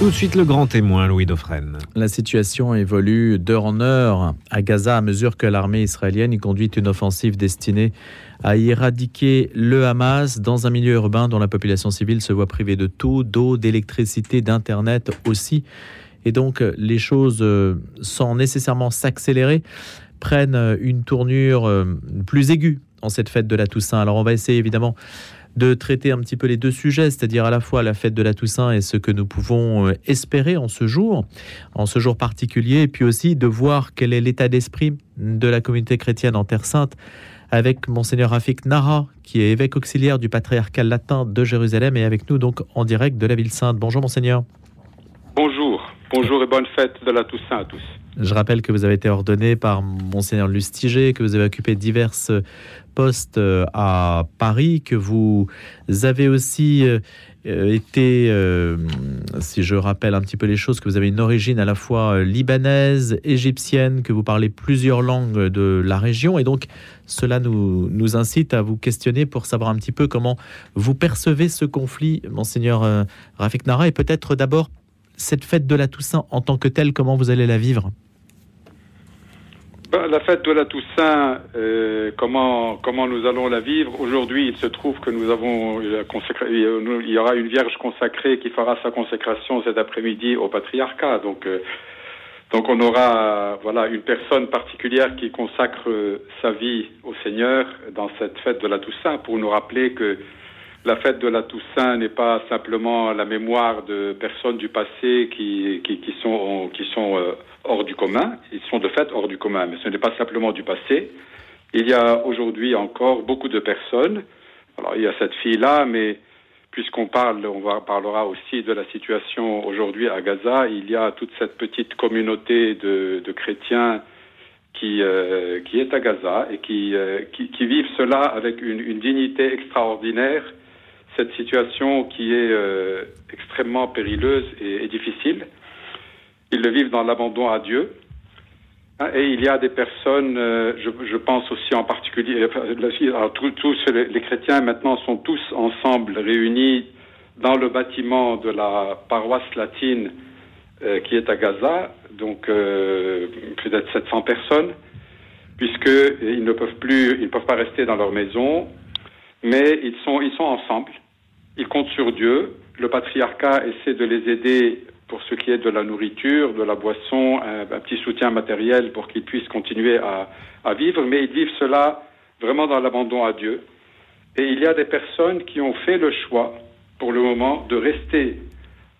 Tout de suite le grand témoin, Louis Dauphren. La situation évolue d'heure en heure à Gaza à mesure que l'armée israélienne y conduit une offensive destinée à éradiquer le Hamas dans un milieu urbain dont la population civile se voit privée de tout, d'eau, d'électricité, d'Internet aussi. Et donc les choses, euh, sans nécessairement s'accélérer, prennent une tournure euh, plus aiguë en cette fête de la Toussaint. Alors on va essayer évidemment de traiter un petit peu les deux sujets, c'est-à-dire à la fois la fête de la Toussaint et ce que nous pouvons euh, espérer en ce jour, en ce jour particulier, et puis aussi de voir quel est l'état d'esprit de la communauté chrétienne en Terre Sainte avec monseigneur Rafik Nara, qui est évêque auxiliaire du patriarcat latin de Jérusalem et avec nous donc en direct de la ville sainte. Bonjour monseigneur. Bonjour, et bonne fête de la Toussaint à tous. Je rappelle que vous avez été ordonné par Monseigneur Lustiger, que vous avez occupé divers postes euh, à Paris, que vous avez aussi euh, été, euh, si je rappelle un petit peu les choses, que vous avez une origine à la fois libanaise, égyptienne, que vous parlez plusieurs langues de la région. Et donc, cela nous, nous incite à vous questionner pour savoir un petit peu comment vous percevez ce conflit, Monseigneur Rafik Nara, et peut-être d'abord cette fête de la Toussaint en tant que telle, comment vous allez la vivre? Ben, La fête de la Toussaint, euh, comment, comment nous allons la vivre? Aujourd'hui, il se trouve que nous avons il y aura une vierge consacrée qui fera sa consécration cet après-midi au patriarcat. Donc, euh, donc on aura voilà une personne particulière qui consacre sa vie au Seigneur dans cette fête de la Toussaint pour nous rappeler que la fête de la Toussaint n'est pas simplement la mémoire de personnes du passé qui, qui, sont, qui sont euh, hors du commun. Ils sont de fait hors du commun, mais ce n'est pas simplement du passé. Il y a aujourd'hui encore beaucoup de personnes. Alors il y a cette fille-là, mais puisqu'on parle, on parlera aussi de la situation aujourd'hui à Gaza. Il y a toute cette petite communauté de, chrétiens qui, euh, qui est à Gaza et qui, euh, qui, vivent cela avec une dignité extraordinaire cette situation qui est euh, extrêmement périleuse et, difficile. Ils le vivent dans l'abandon à Dieu. Hein, et il y a des personnes, euh, je, pense aussi en particulier, tous, les, chrétiens maintenant sont tous ensemble réunis dans le bâtiment de la paroisse latine euh, qui est à Gaza, donc plus de 700 personnes, puisqu'ils ne peuvent plus, ils ne peuvent pas rester dans leur maison, mais ils sont, ils sont ensemble. Ils comptent sur Dieu. Le patriarcat essaie de les aider pour ce qui est de la nourriture, de la boisson, un, petit soutien matériel pour qu'ils puissent continuer à, à, vivre, mais ils vivent cela vraiment dans l'abandon à Dieu. Et il y a des personnes qui ont fait le choix, pour le moment, de rester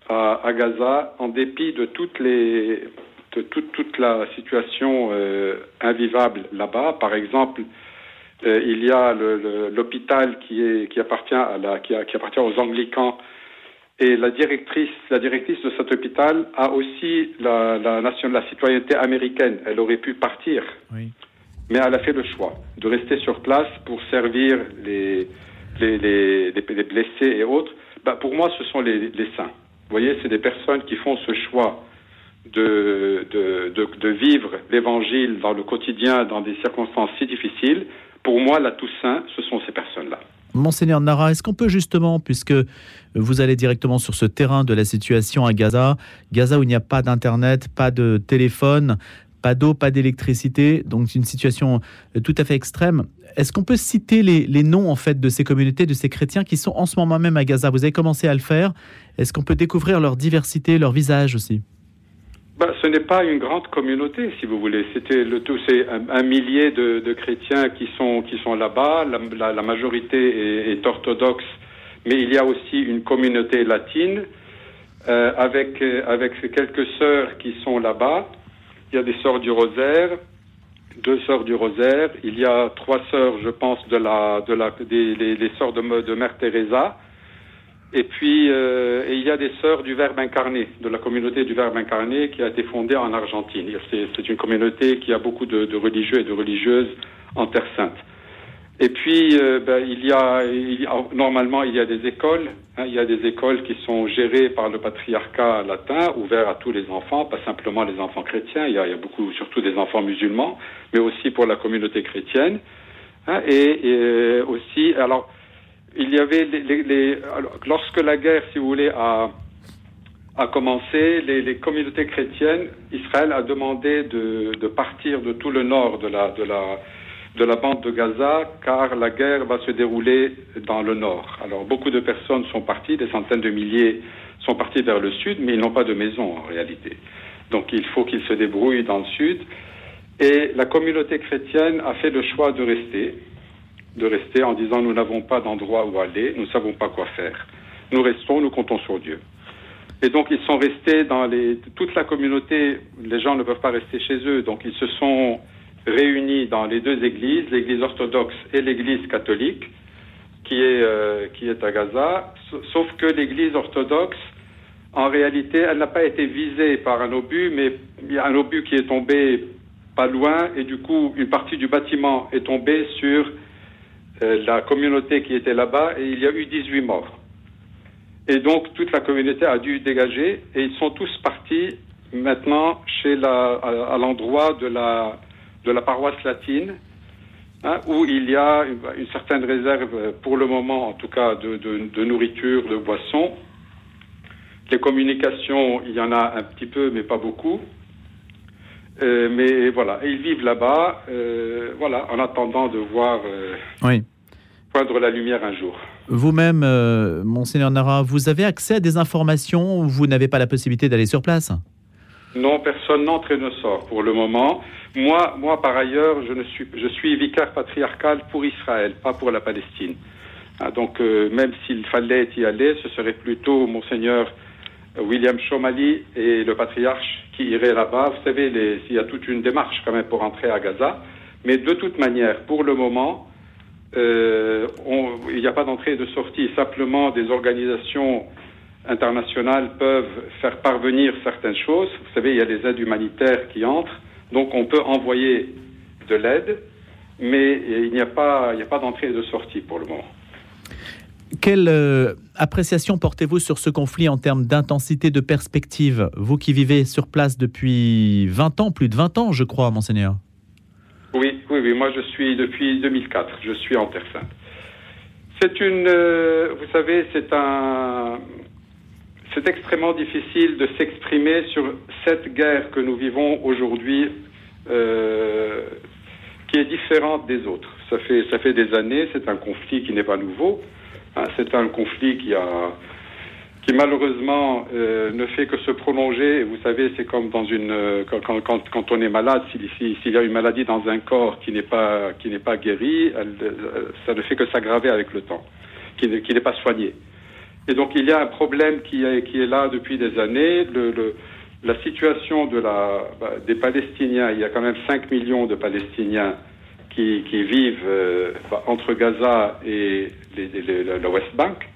à, Gaza en dépit de toutes les de toute, toute la situation euh, invivable là-bas. Par exemple, euh, il y a l'hôpital qui, est, qui, appartient à la, qui, qui, appartient aux anglicans et la directrice, la directrice de cet hôpital a aussi la, la, nation, la citoyenneté américaine. Elle aurait pu partir, oui. mais elle a fait le choix de rester sur place pour servir les, les, les, les blessés et autres. Bah, pour moi, ce sont les, les saints. Vous voyez, c'est des personnes qui font ce choix de, de, de, de vivre l'évangile dans le quotidien, dans des circonstances si difficiles, pour moi, la Toussaint, ce sont ces personnes-là. Monseigneur Nara, est-ce qu'on peut justement, puisque vous allez directement sur ce terrain de la situation à Gaza, Gaza où il n'y a pas d'Internet, pas de téléphone, pas d'eau, pas d'électricité, donc une situation tout à fait extrême. Est-ce qu'on peut citer les, les, noms en fait de ces communautés, de ces chrétiens qui sont en ce moment même à Gaza? Vous avez commencé à le faire. Est-ce qu'on peut découvrir leur diversité, leur visage aussi? Bah, ce n'est pas une grande communauté, si vous voulez. C'était le tout, c'est un, millier de, chrétiens qui sont qui sont là-bas. La, majorité est, orthodoxe, mais il y a aussi une communauté latine euh, avec avec quelques sœurs qui sont là-bas. Il y a des sœurs du Rosaire, deux sœurs du Rosaire. Il y a trois sœurs, je pense, de la de la des sœurs de Mère Teresa et puis, euh, il y a des sœurs du Verbe incarné, de la communauté du Verbe incarné qui a été fondée en Argentine. C'est une communauté qui a beaucoup de, religieux et de religieuses en Terre Sainte. Et puis, euh, ben, il, y a, normalement, il y a des écoles. Hein, il y a des écoles qui sont gérées par le patriarcat latin, ouvertes à tous les enfants, pas simplement les enfants chrétiens. Il y a, beaucoup, surtout des enfants musulmans, mais aussi pour la communauté chrétienne. Hein, et, et aussi, alors il y avait les, les, les, lorsque la guerre, si vous voulez, a, a commencé, les, communautés chrétiennes, Israël a demandé de, partir de tout le nord de la, de, la, de la bande de Gaza, car la guerre va se dérouler dans le nord. Alors beaucoup de personnes sont parties, des centaines de milliers sont partis vers le sud, mais ils n'ont pas de maison en réalité. Donc il faut qu'ils se débrouillent dans le sud. Et la communauté chrétienne a fait le choix de rester, de rester en disant nous n'avons pas d'endroit où aller, nous ne savons pas quoi faire. Nous restons, nous comptons sur Dieu. Et donc ils sont restés dans les toute la communauté. Les gens ne peuvent pas rester chez eux, donc ils se sont réunis dans les deux églises, l'église orthodoxe et l'église catholique, qui est euh, qui est à Gaza. Sauf que l'église orthodoxe, en réalité, elle n'a pas été visée par un obus, mais il y a un obus qui est tombé pas loin, et du coup une partie du bâtiment est tombée sur la communauté qui était là-bas, et il y a eu 18 morts. Et donc toute la communauté a dû dégager et ils sont tous partis maintenant chez la, à, l'endroit de la, de la paroisse latine hein, où il y a une, certaine réserve pour le moment en tout cas de, de, nourriture, de boissons. Les communications, il y en a un petit peu mais pas beaucoup. Euh, mais voilà, ils vivent là-bas, euh, voilà, en attendant de voir euh, oui. Poindre la lumière un jour. Vous-même, euh, Monseigneur Nara, vous avez accès à des informations ou vous n'avez pas la possibilité d'aller sur place? Non, personne n'entre et ne sort pour le moment. Moi, moi par ailleurs, je, ne suis, je suis vicaire patriarcal pour Israël, pas pour la Palestine. Ah, donc, euh, même s'il fallait y aller, ce serait plutôt Monseigneur William Chomali et le patriarche qui iraient là-bas. Vous savez, il y a toute une démarche quand même pour entrer à Gaza. Mais de toute manière, pour le moment, euh, il n'y a pas d'entrée et de sortie. Simplement, des organisations internationales peuvent faire parvenir certaines choses. Vous savez, il y a des aides humanitaires qui entrent, donc on peut envoyer de l'aide, mais il n'y a pas, pas d'entrée et de sortie pour le moment. Quelle euh, appréciation portez-vous sur ce conflit en termes d'intensité, de perspective? Vous qui vivez sur place depuis 20 ans, plus de 20 ans, je crois, monseigneur. Oui, oui, oui. Moi, je suis depuis 2004. Je suis en Terre Sainte. C'est une, euh, vous savez, c'est un, c'est extrêmement difficile de s'exprimer sur cette guerre que nous vivons aujourd'hui, euh, qui est différente des autres. Ça fait, ça fait des années. C'est un conflit qui n'est pas nouveau. Hein, c'est un conflit qui a qui malheureusement euh, ne fait que se prolonger. vous savez, c'est comme dans une euh, quand, quand, quand, on est malade, s'il y a une maladie dans un corps qui n'est pas qui n'est pas guéri, euh, ça ne fait que s'aggraver avec le temps, qui n'est pas soigné. Et donc il y a un problème qui est qui est là depuis des années. Le, le, la situation de la bah, des Palestiniens, il y a quand même 5 millions de Palestiniens qui, qui vivent bah, entre Gaza et les, la West Bank.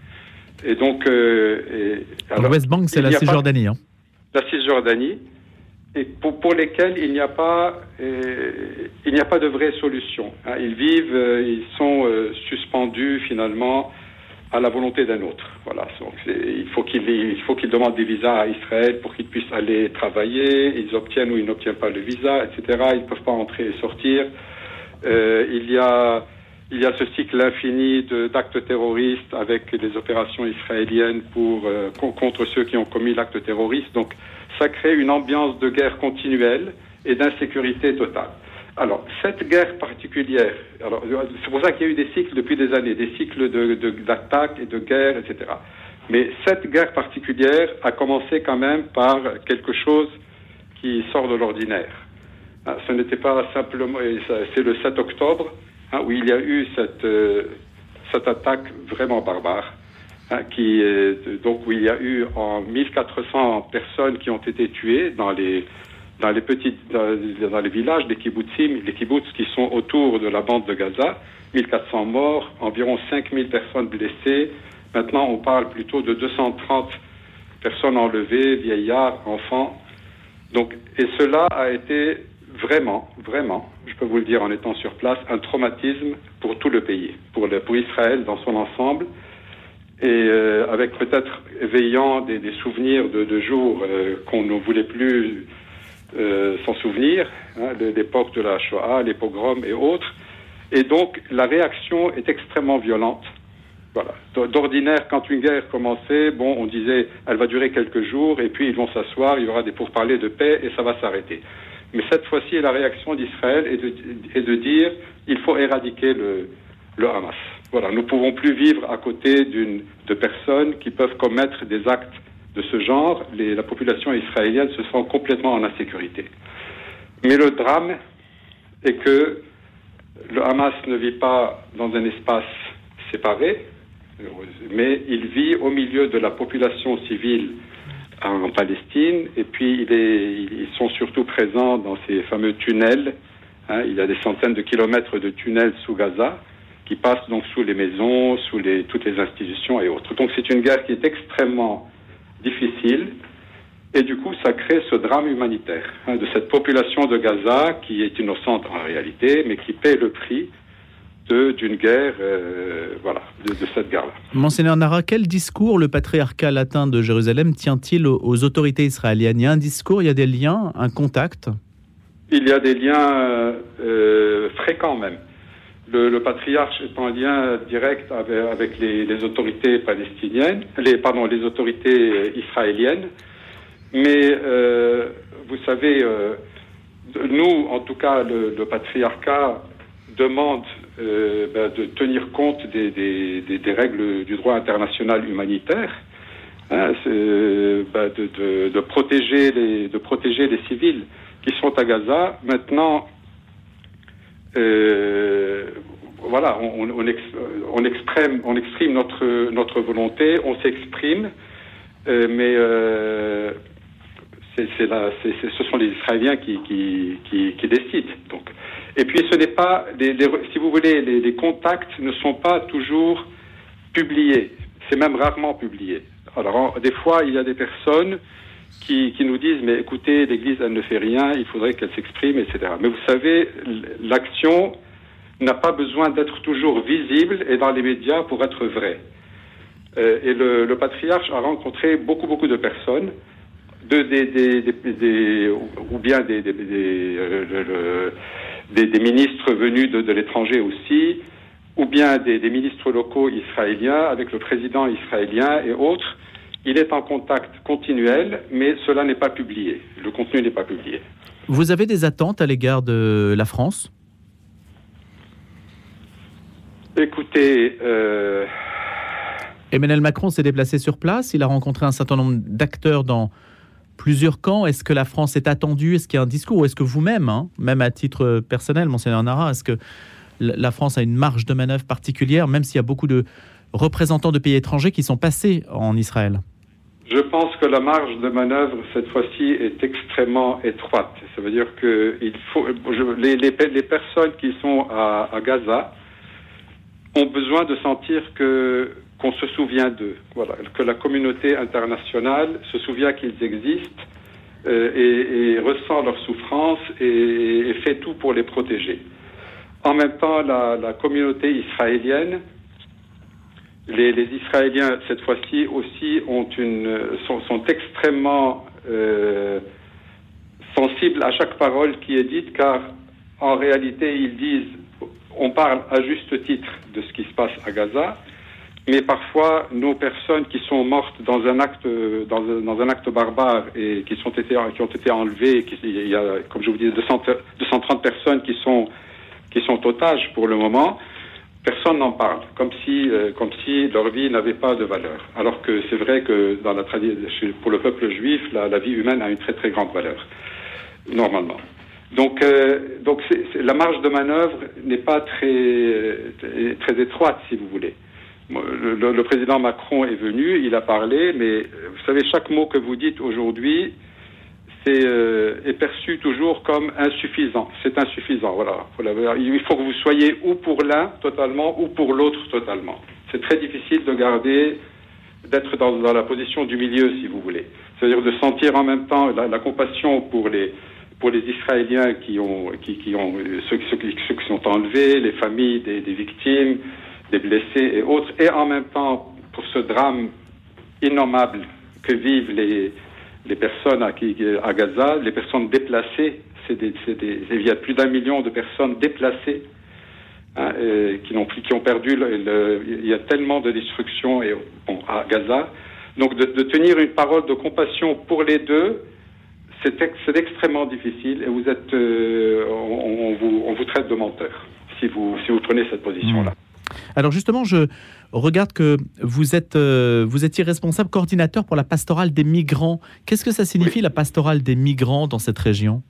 Et donc, euh, et, West Bank, c'est la Cisjordanie. Hein. La Cisjordanie, et pour, pour lesquels il n'y a pas, euh, il n'y a pas de vraie solution. Hein. Ils vivent, euh, ils sont suspendus finalement à la volonté d'un autre. Voilà. Donc, il faut qu'ils, il faut qu'ils demandent des visas à Israël pour qu'ils puissent aller travailler. Ils obtiennent ou ils n'obtiennent pas le visa, etc. Ils ne peuvent pas entrer et sortir. il y a il y a ce cycle infini d'actes terroristes avec les opérations israéliennes pour, euh, contre ceux qui ont commis l'acte terroriste. Donc, ça crée une ambiance de guerre continuelle et d'insécurité totale. Alors, cette guerre particulière, c'est pour ça qu'il y a eu des cycles depuis des années, des cycles d'attaques et de guerres, etc. Mais cette guerre particulière a commencé quand même par quelque chose qui sort de l'ordinaire. Ah, ce n'était pas simplement, c'est le 7 octobre, Hein, où il y a eu cette, euh, cette attaque vraiment barbare, hein, qui, donc où il y a eu en 1400 personnes qui ont été tuées dans les, dans les petites, dans, les villages, les kibbutzim, les kibbutz qui sont autour de la bande de Gaza, 1400 morts, environ 5000 personnes blessées. Maintenant, on parle plutôt de 230 personnes enlevées, vieillards, enfants. Donc, et cela a été vraiment, vraiment, je peux vous le dire en étant sur place, un traumatisme pour tout le pays, pour, Israël dans son ensemble, et euh, avec peut-être éveillant des, souvenirs de, jours euh, qu'on ne voulait plus euh, s'en souvenir, hein, l'époque de la Shoah, les pogroms et autres. Et donc la réaction est extrêmement violente. Voilà. D'ordinaire, quand une guerre commençait, bon, on disait, elle va durer quelques jours, et puis ils vont s'asseoir, il y aura des pourparlers de paix, et ça va s'arrêter. Mais cette fois-ci, la réaction d'Israël est de, dire, il faut éradiquer le, Hamas. Voilà, nous ne pouvons plus vivre à côté de personnes qui peuvent commettre des actes de ce genre. La population israélienne se sent complètement en insécurité. Mais le drame est que le Hamas ne vit pas dans un espace séparé, mais il vit au milieu de la population civile en Palestine, et puis ils sont surtout présents dans ces fameux tunnels. Hein, il y a des centaines de kilomètres de tunnels sous Gaza qui passent donc sous les maisons, sous les, toutes les institutions et autres. Donc c'est une guerre qui est extrêmement difficile, et du coup ça crée ce drame humanitaire hein, de cette population de Gaza qui est innocente en réalité, mais qui paie le prix d'une guerre, euh, voilà, de, de cette guerre-là. Monseigneur Nara, quel discours le patriarcat latin de Jérusalem tient-il aux, aux, autorités israéliennes? Il y a un discours, il y a des liens, un contact? Il y a des liens euh, fréquents même. Le, le, patriarche est en lien direct avec, avec les, les, autorités palestiniennes, les, pardon, les autorités israéliennes. Mais euh, vous savez, euh, nous, en tout cas, le, le patriarcat demande euh, ben, de tenir compte des, des, des, règles du droit international humanitaire, hein, ben, de, de, protéger les, de protéger les civils qui sont à Gaza. Maintenant, euh, voilà, on, on, ex, on, exprime, on exprime notre, notre volonté, on s'exprime, euh, mais euh, c'est ce sont les Israéliens qui, qui, qui, qui décident. Donc, et puis, ce n'est pas, si vous voulez, les, contacts ne sont pas toujours publiés. C'est même rarement publié. Alors, des fois, il y a des personnes qui, nous disent, mais écoutez, l'Église, elle ne fait rien, il faudrait qu'elle s'exprime, etc. Mais vous savez, l'action n'a pas besoin d'être toujours visible et dans les médias pour être vraie. Euh, et le, patriarche a rencontré beaucoup, beaucoup de personnes, ou bien des, euh, des, des, ministres venus de, de l'étranger aussi, ou bien des, des, ministres locaux israéliens avec le président israélien et autres. Il est en contact continuel, mais cela n'est pas publié. Le contenu n'est pas publié. Vous avez des attentes à l'égard de la France? Écoutez. Euh... Emmanuel Macron s'est déplacé sur place. Il a rencontré un certain nombre d'acteurs dans plusieurs camps. Est-ce que la France est attendue? Est-ce qu'il y a un discours? Ou est-ce que vous-même, hein, même à titre personnel, Monseigneur Nara, est-ce que la France a une marge de manœuvre particulière, même s'il y a beaucoup de représentants de pays étrangers qui sont passés en Israël? Je pense que la marge de manœuvre, cette fois-ci, est extrêmement étroite. Ça veut dire que faut, les, personnes qui sont à Gaza ont besoin de sentir que qu'on se souvient d'eux, voilà, que la communauté internationale se souvient qu'ils existent euh, et, ressent leurs souffrances et, fait tout pour les protéger. En même temps, la, communauté israélienne, les, Israéliens cette fois-ci aussi ont une, sont, sont extrêmement euh, sensibles à chaque parole qui est dite, car en réalité ils disent, on parle à juste titre de ce qui se passe à Gaza, mais parfois nos personnes qui sont mortes dans un acte dans, un acte barbare et qui sont été qui ont été enlevées, qui, il y a comme je vous dis 200, 230 personnes qui sont qui sont otages pour le moment. Personne n'en parle, comme si euh, comme si leur vie n'avait pas de valeur. Alors que c'est vrai que dans la pour le peuple juif, la, vie humaine a une très très grande valeur normalement. Donc, euh, donc la marge de manœuvre n'est pas très, très étroite, si vous voulez. Le, président Macron est venu, il a parlé, mais vous savez, chaque mot que vous dites aujourd'hui euh, est perçu toujours comme insuffisant. C'est insuffisant, voilà. Il faut que vous soyez ou pour l'un totalement ou pour l'autre totalement. C'est très difficile de garder, d'être dans, la position du milieu, si vous voulez. C'est-à-dire de sentir en même temps la, compassion pour les pour les Israéliens qui ont qui, ont ceux, ceux, qui sont enlevés, les familles des victimes des blessés et autres, et en même temps pour ce drame innommable que vivent les, les personnes à, Gaza, les personnes déplacées, c'est des, des, il y a plus d'un million de personnes déplacées hein, qui, ont, qui ont perdu. il y a tellement de destruction et, à Gaza. Donc de, tenir une parole de compassion pour les deux, c'est extrêmement difficile et vous êtes, euh, on, vous, on, vous, traite de menteur si vous, si vous prenez cette position-là. Mmh. Alors justement, je regarde que vous êtes, euh, vous étiez responsable coordinateur pour la pastorale des migrants. Qu'est-ce que ça signifie la pastorale des migrants dans cette région?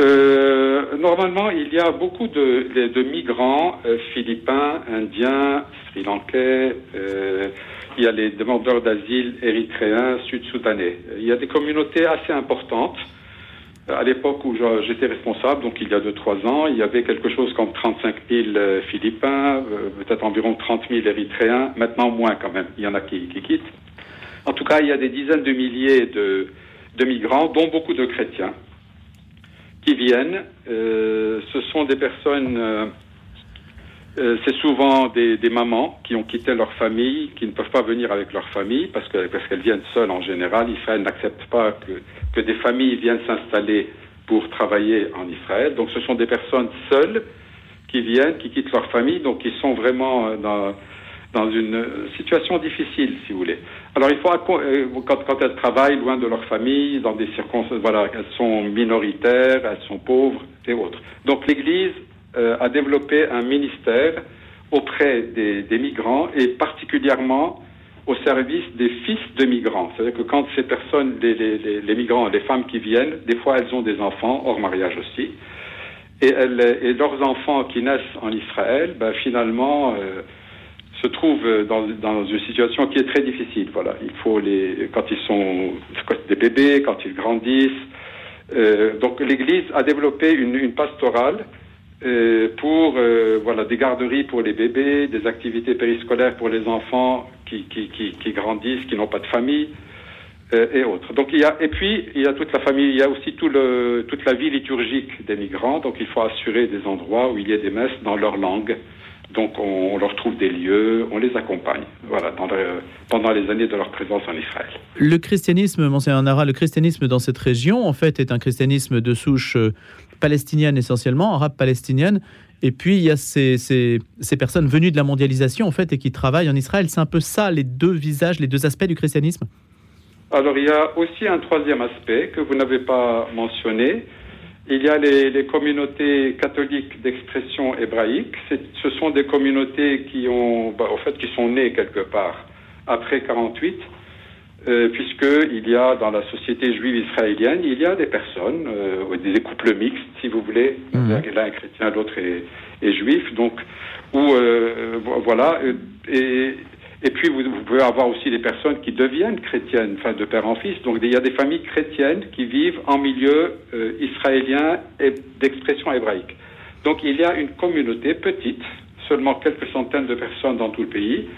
Euh, Normalement, il y a beaucoup de, de, migrants philippins, indiens, sri-lankais il y a les demandeurs d'asile érythréens, sud-soudanais. Il y a des communautés assez importantes. À l'époque où j'étais responsable, donc il y a 2-3 ans, il y avait quelque chose comme 35 000 euh, Philippins, euh, peut-être environ 30 000 Érythréens, maintenant moins quand même, il y en a qui, quittent. En tout cas, il y a des dizaines de milliers de, migrants, dont beaucoup de chrétiens, qui viennent. Euh, ce sont des personnes euh, c'est souvent des, mamans qui ont quitté leur famille, qui ne peuvent pas venir avec leur famille parce que parce qu'elles viennent seules en général. Israël n'accepte pas que, que des familles viennent s'installer pour travailler en Israël. Donc ce sont des personnes seules qui viennent, qui quittent leur famille, donc qui sont vraiment euh, dans, dans une situation difficile, si vous voulez. Alors il faut euh, quand, quand elles travaillent loin de leur famille, dans des circonstances, voilà, elles sont minoritaires, elles sont pauvres et autres. Donc l'Église euh, a développé un ministère auprès des, migrants et particulièrement au service des fils de migrants. C'est-à-dire que quand ces personnes, les, migrants, les femmes qui viennent, des fois elles ont des enfants, hors mariage aussi, et, leurs enfants qui naissent en Israël, ben, finalement, euh, se trouvent dans, une situation qui est très difficile. Voilà, il faut les, quand ils sont des bébés, quand ils grandissent. Euh, donc l'Église a développé une, pastorale pour euh, voilà des garderies pour les bébés, des activités périscolaires pour les enfants qui, qui, qui, qui grandissent, qui n'ont pas de famille euh, et autres. Donc il y a et puis il y a toute la famille, il y a aussi tout le, toute la vie liturgique des migrants. Donc il faut assurer des endroits où il y ait des messes dans leur langue. Donc on, leur trouve des lieux, on les accompagne. Voilà dans pendant les années de leur présence en Israël. Le christianisme, Monseigneur Nara, le christianisme dans cette région en fait est un christianisme de souche palestinienne essentiellement, arabe palestinienne. Et puis, il y a ces, ces, personnes venues de la mondialisation, en fait, et qui travaillent en Israël. C'est un peu ça, les deux visages, les deux aspects du christianisme Alors, il y a aussi un troisième aspect que vous n'avez pas mentionné. Il y a les, les communautés catholiques d'expression hébraïque. Ce sont des communautés qui, ont, bah, en fait, qui sont nées quelque part après 48 euh, puisqu'il y a dans la société juive israélienne, il y a des personnes, euh, des couples mixtes, si vous voulez, mmh. l'un est chrétien, l'autre est, juif, donc, où, euh, voilà, et, et puis vous, pouvez avoir aussi des personnes qui deviennent chrétiennes, enfin de père en fils, donc il y a des familles chrétiennes qui vivent en milieu israélien et d'expression hébraïque. Donc il y a une communauté petite, seulement quelques centaines de personnes dans tout le pays,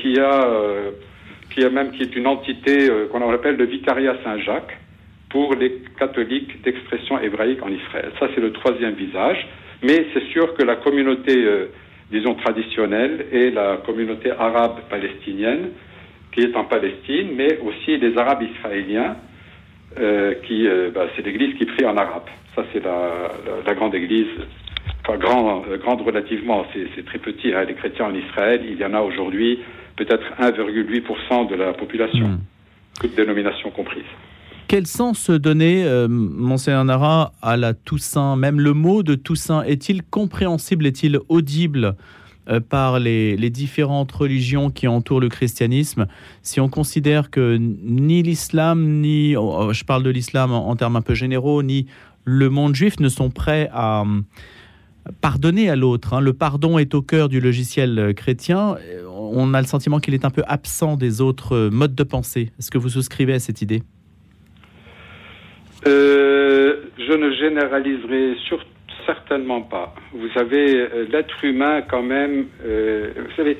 qui a qui est même qui est une entité euh, qu'on appelle le Vicariat Saint-Jacques pour les catholiques d'expression hébraïque en Israël. Ça, c'est le troisième visage. Mais c'est sûr que la communauté, euh, disons, traditionnelle est la communauté arabe palestinienne qui est en Palestine, mais aussi les arabes israéliens, euh, qui, bah, c'est l'église qui prie en arabe. Ça, c'est la, grande église, enfin, grand, grande relativement, c'est très petit. Hein, les chrétiens en Israël, il y en a aujourd'hui peut-être 1,8% de la population, hmm. toute dénomination comprise. Quel sens donner, euh, Monseigneur Nara, à la Toussaint? Même le mot de Toussaint est-il compréhensible, est-il audible euh, par les, différentes religions qui entourent le christianisme? Si on considère que ni l'islam, ni, oh, je parle de l'islam en, termes un peu généraux, ni le monde juif ne sont prêts à pardonner à l'autre. Hein. Le pardon est au cœur du logiciel euh, chrétien. Euh, on a le sentiment qu'il est un peu absent des autres euh, modes de pensée. Est-ce que vous souscrivez à cette idée? Je ne généraliserai certainement pas. Vous savez, l'être humain, quand même, vous savez,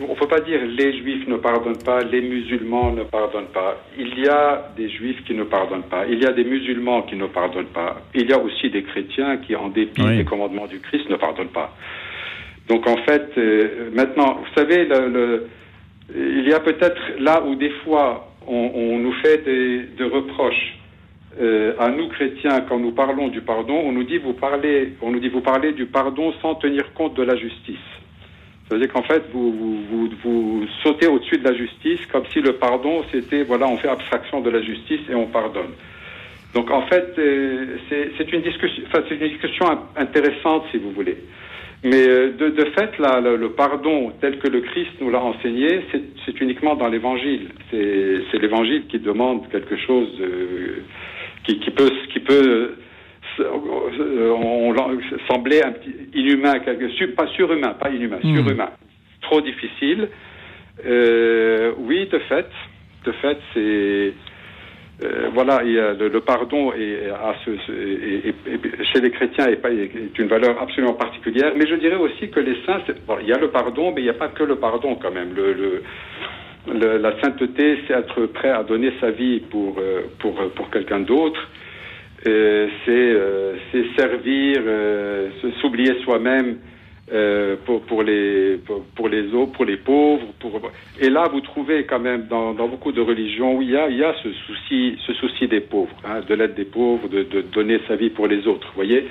on ne peut pas dire les juifs ne pardonnent pas, les musulmans ne pardonnent pas. Il y a des juifs qui ne pardonnent pas, il y a des musulmans qui ne pardonnent pas, il y a aussi des chrétiens qui, en dépit des commandements du Christ, ne pardonnent pas. Donc en fait, euh, maintenant, vous savez, il y a peut-être là où des fois on, nous fait des, reproches euh, à nous chrétiens, quand nous parlons du pardon, on nous dit vous parlez, on nous dit vous parlez du pardon sans tenir compte de la justice. C'est-à-dire qu'en fait, vous, vous, vous, sautez au-dessus de la justice comme si le pardon, c'était, voilà, on fait abstraction de la justice et on pardonne. Donc en fait, euh, c'est une discussion, enfin, c'est une discussion intéressante, si vous voulez. Mais euh, de, de fait, là, le, pardon tel que le Christ nous l'a enseigné, c'est uniquement dans l'Évangile. C'est l'Évangile qui demande quelque chose euh, qui, qui, peut, qui peut euh, on, sembler un petit inhumain, quelque, pas surhumain, pas inhumain, hmm. surhumain. Trop difficile. oui, de fait, de fait, c'est euh, voilà, le, pardon est, à ce, chez les chrétiens est, est, une valeur absolument particulière. Mais je dirais aussi que les saints, il y a le pardon, mais il n'y a pas que le pardon quand même. Le, la sainteté, c'est être prêt à donner sa vie pour, euh, pour, pour quelqu'un d'autre. Euh, c'est servir, s'oublier soi-même euh, pour, pour, les, pour, les autres, pour les pauvres. Pour... Et là, vous trouvez quand même dans, dans beaucoup de religions où il y a, il y a ce, souci, ce souci des pauvres, hein, de l'aide des pauvres, de, de, donner sa vie pour les autres. Vous voyez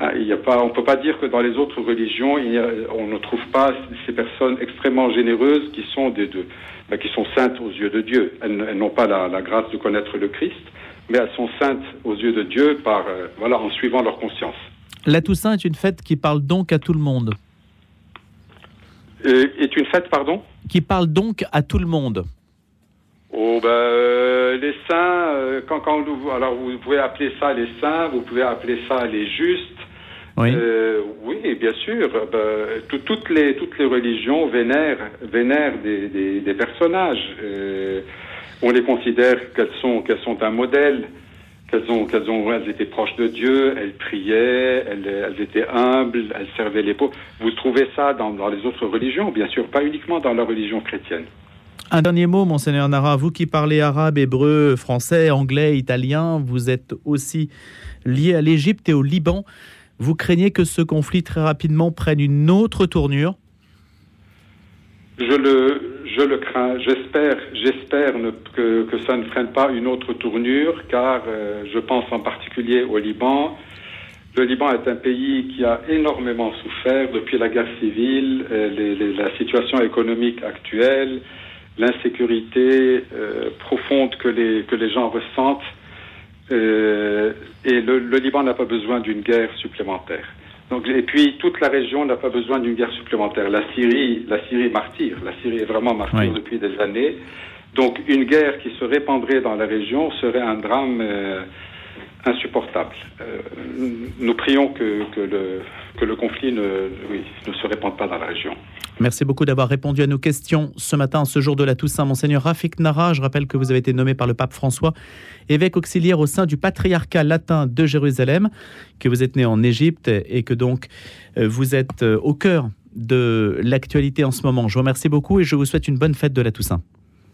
hein, il y a pas, on ne peut pas dire que dans les autres religions, il y a, on ne trouve pas ces personnes extrêmement généreuses qui sont, des, de, ben, qui sont saintes aux yeux de Dieu. Elles, elles n'ont pas la, la, grâce de connaître le Christ, mais elles sont saintes aux yeux de Dieu par, euh, voilà, en suivant leur conscience. La Toussaint est une fête qui parle donc à tout le monde. Euh, est une fête, pardon Qui parle donc à tout le monde. Oh ben, euh, les saints, euh, quand, quand alors vous pouvez appeler ça les saints, vous pouvez appeler ça les justes. Oui, oui bien sûr. Ben, toutes, les, toutes les religions vénèrent, vénèrent des, des personnages. on les considère qu'elles sont, qu'elles sont un modèle qu'elles ont, qu'elles ont, elles étaient proches de Dieu, elles priaient, elles, elles, étaient humbles, elles servaient les pauvres. Vous trouvez ça dans, dans, les autres religions, bien sûr, pas uniquement dans la religion chrétienne. Un dernier mot, monseigneur Nara, vous qui parlez arabe, hébreu, français, anglais, italien, vous êtes aussi lié à l'Égypte et au Liban. Vous craignez que ce conflit très rapidement prenne une autre tournure? Je le, je le crains. J'espère, j'espère que, que, ça ne freine pas une autre tournure, car euh, je pense en particulier au Liban. Le Liban est un pays qui a énormément souffert depuis la guerre civile, euh, la situation économique actuelle, l'insécurité euh, profonde que les, gens ressentent. Et le Liban n'a pas besoin d'une guerre supplémentaire. Donc, et puis toute la région n'a pas besoin d'une guerre supplémentaire. La Syrie, la Syrie martyre. La Syrie est vraiment martyre depuis des années. Donc une guerre qui se répandrait dans la région serait un drame euh, insupportable. Euh, nous prions que, que, le, que le conflit ne, oui, ne se répande pas dans la région. Merci beaucoup d'avoir répondu à nos questions ce matin, ce jour de la Toussaint. Monseigneur Rafik Nara, je rappelle que vous avez été nommé par le pape François évêque auxiliaire au sein du patriarcat latin de Jérusalem, que vous êtes né en Égypte et que donc euh, vous êtes euh, au cœur de l'actualité en ce moment. Je vous remercie beaucoup et je vous souhaite une bonne fête de la Toussaint.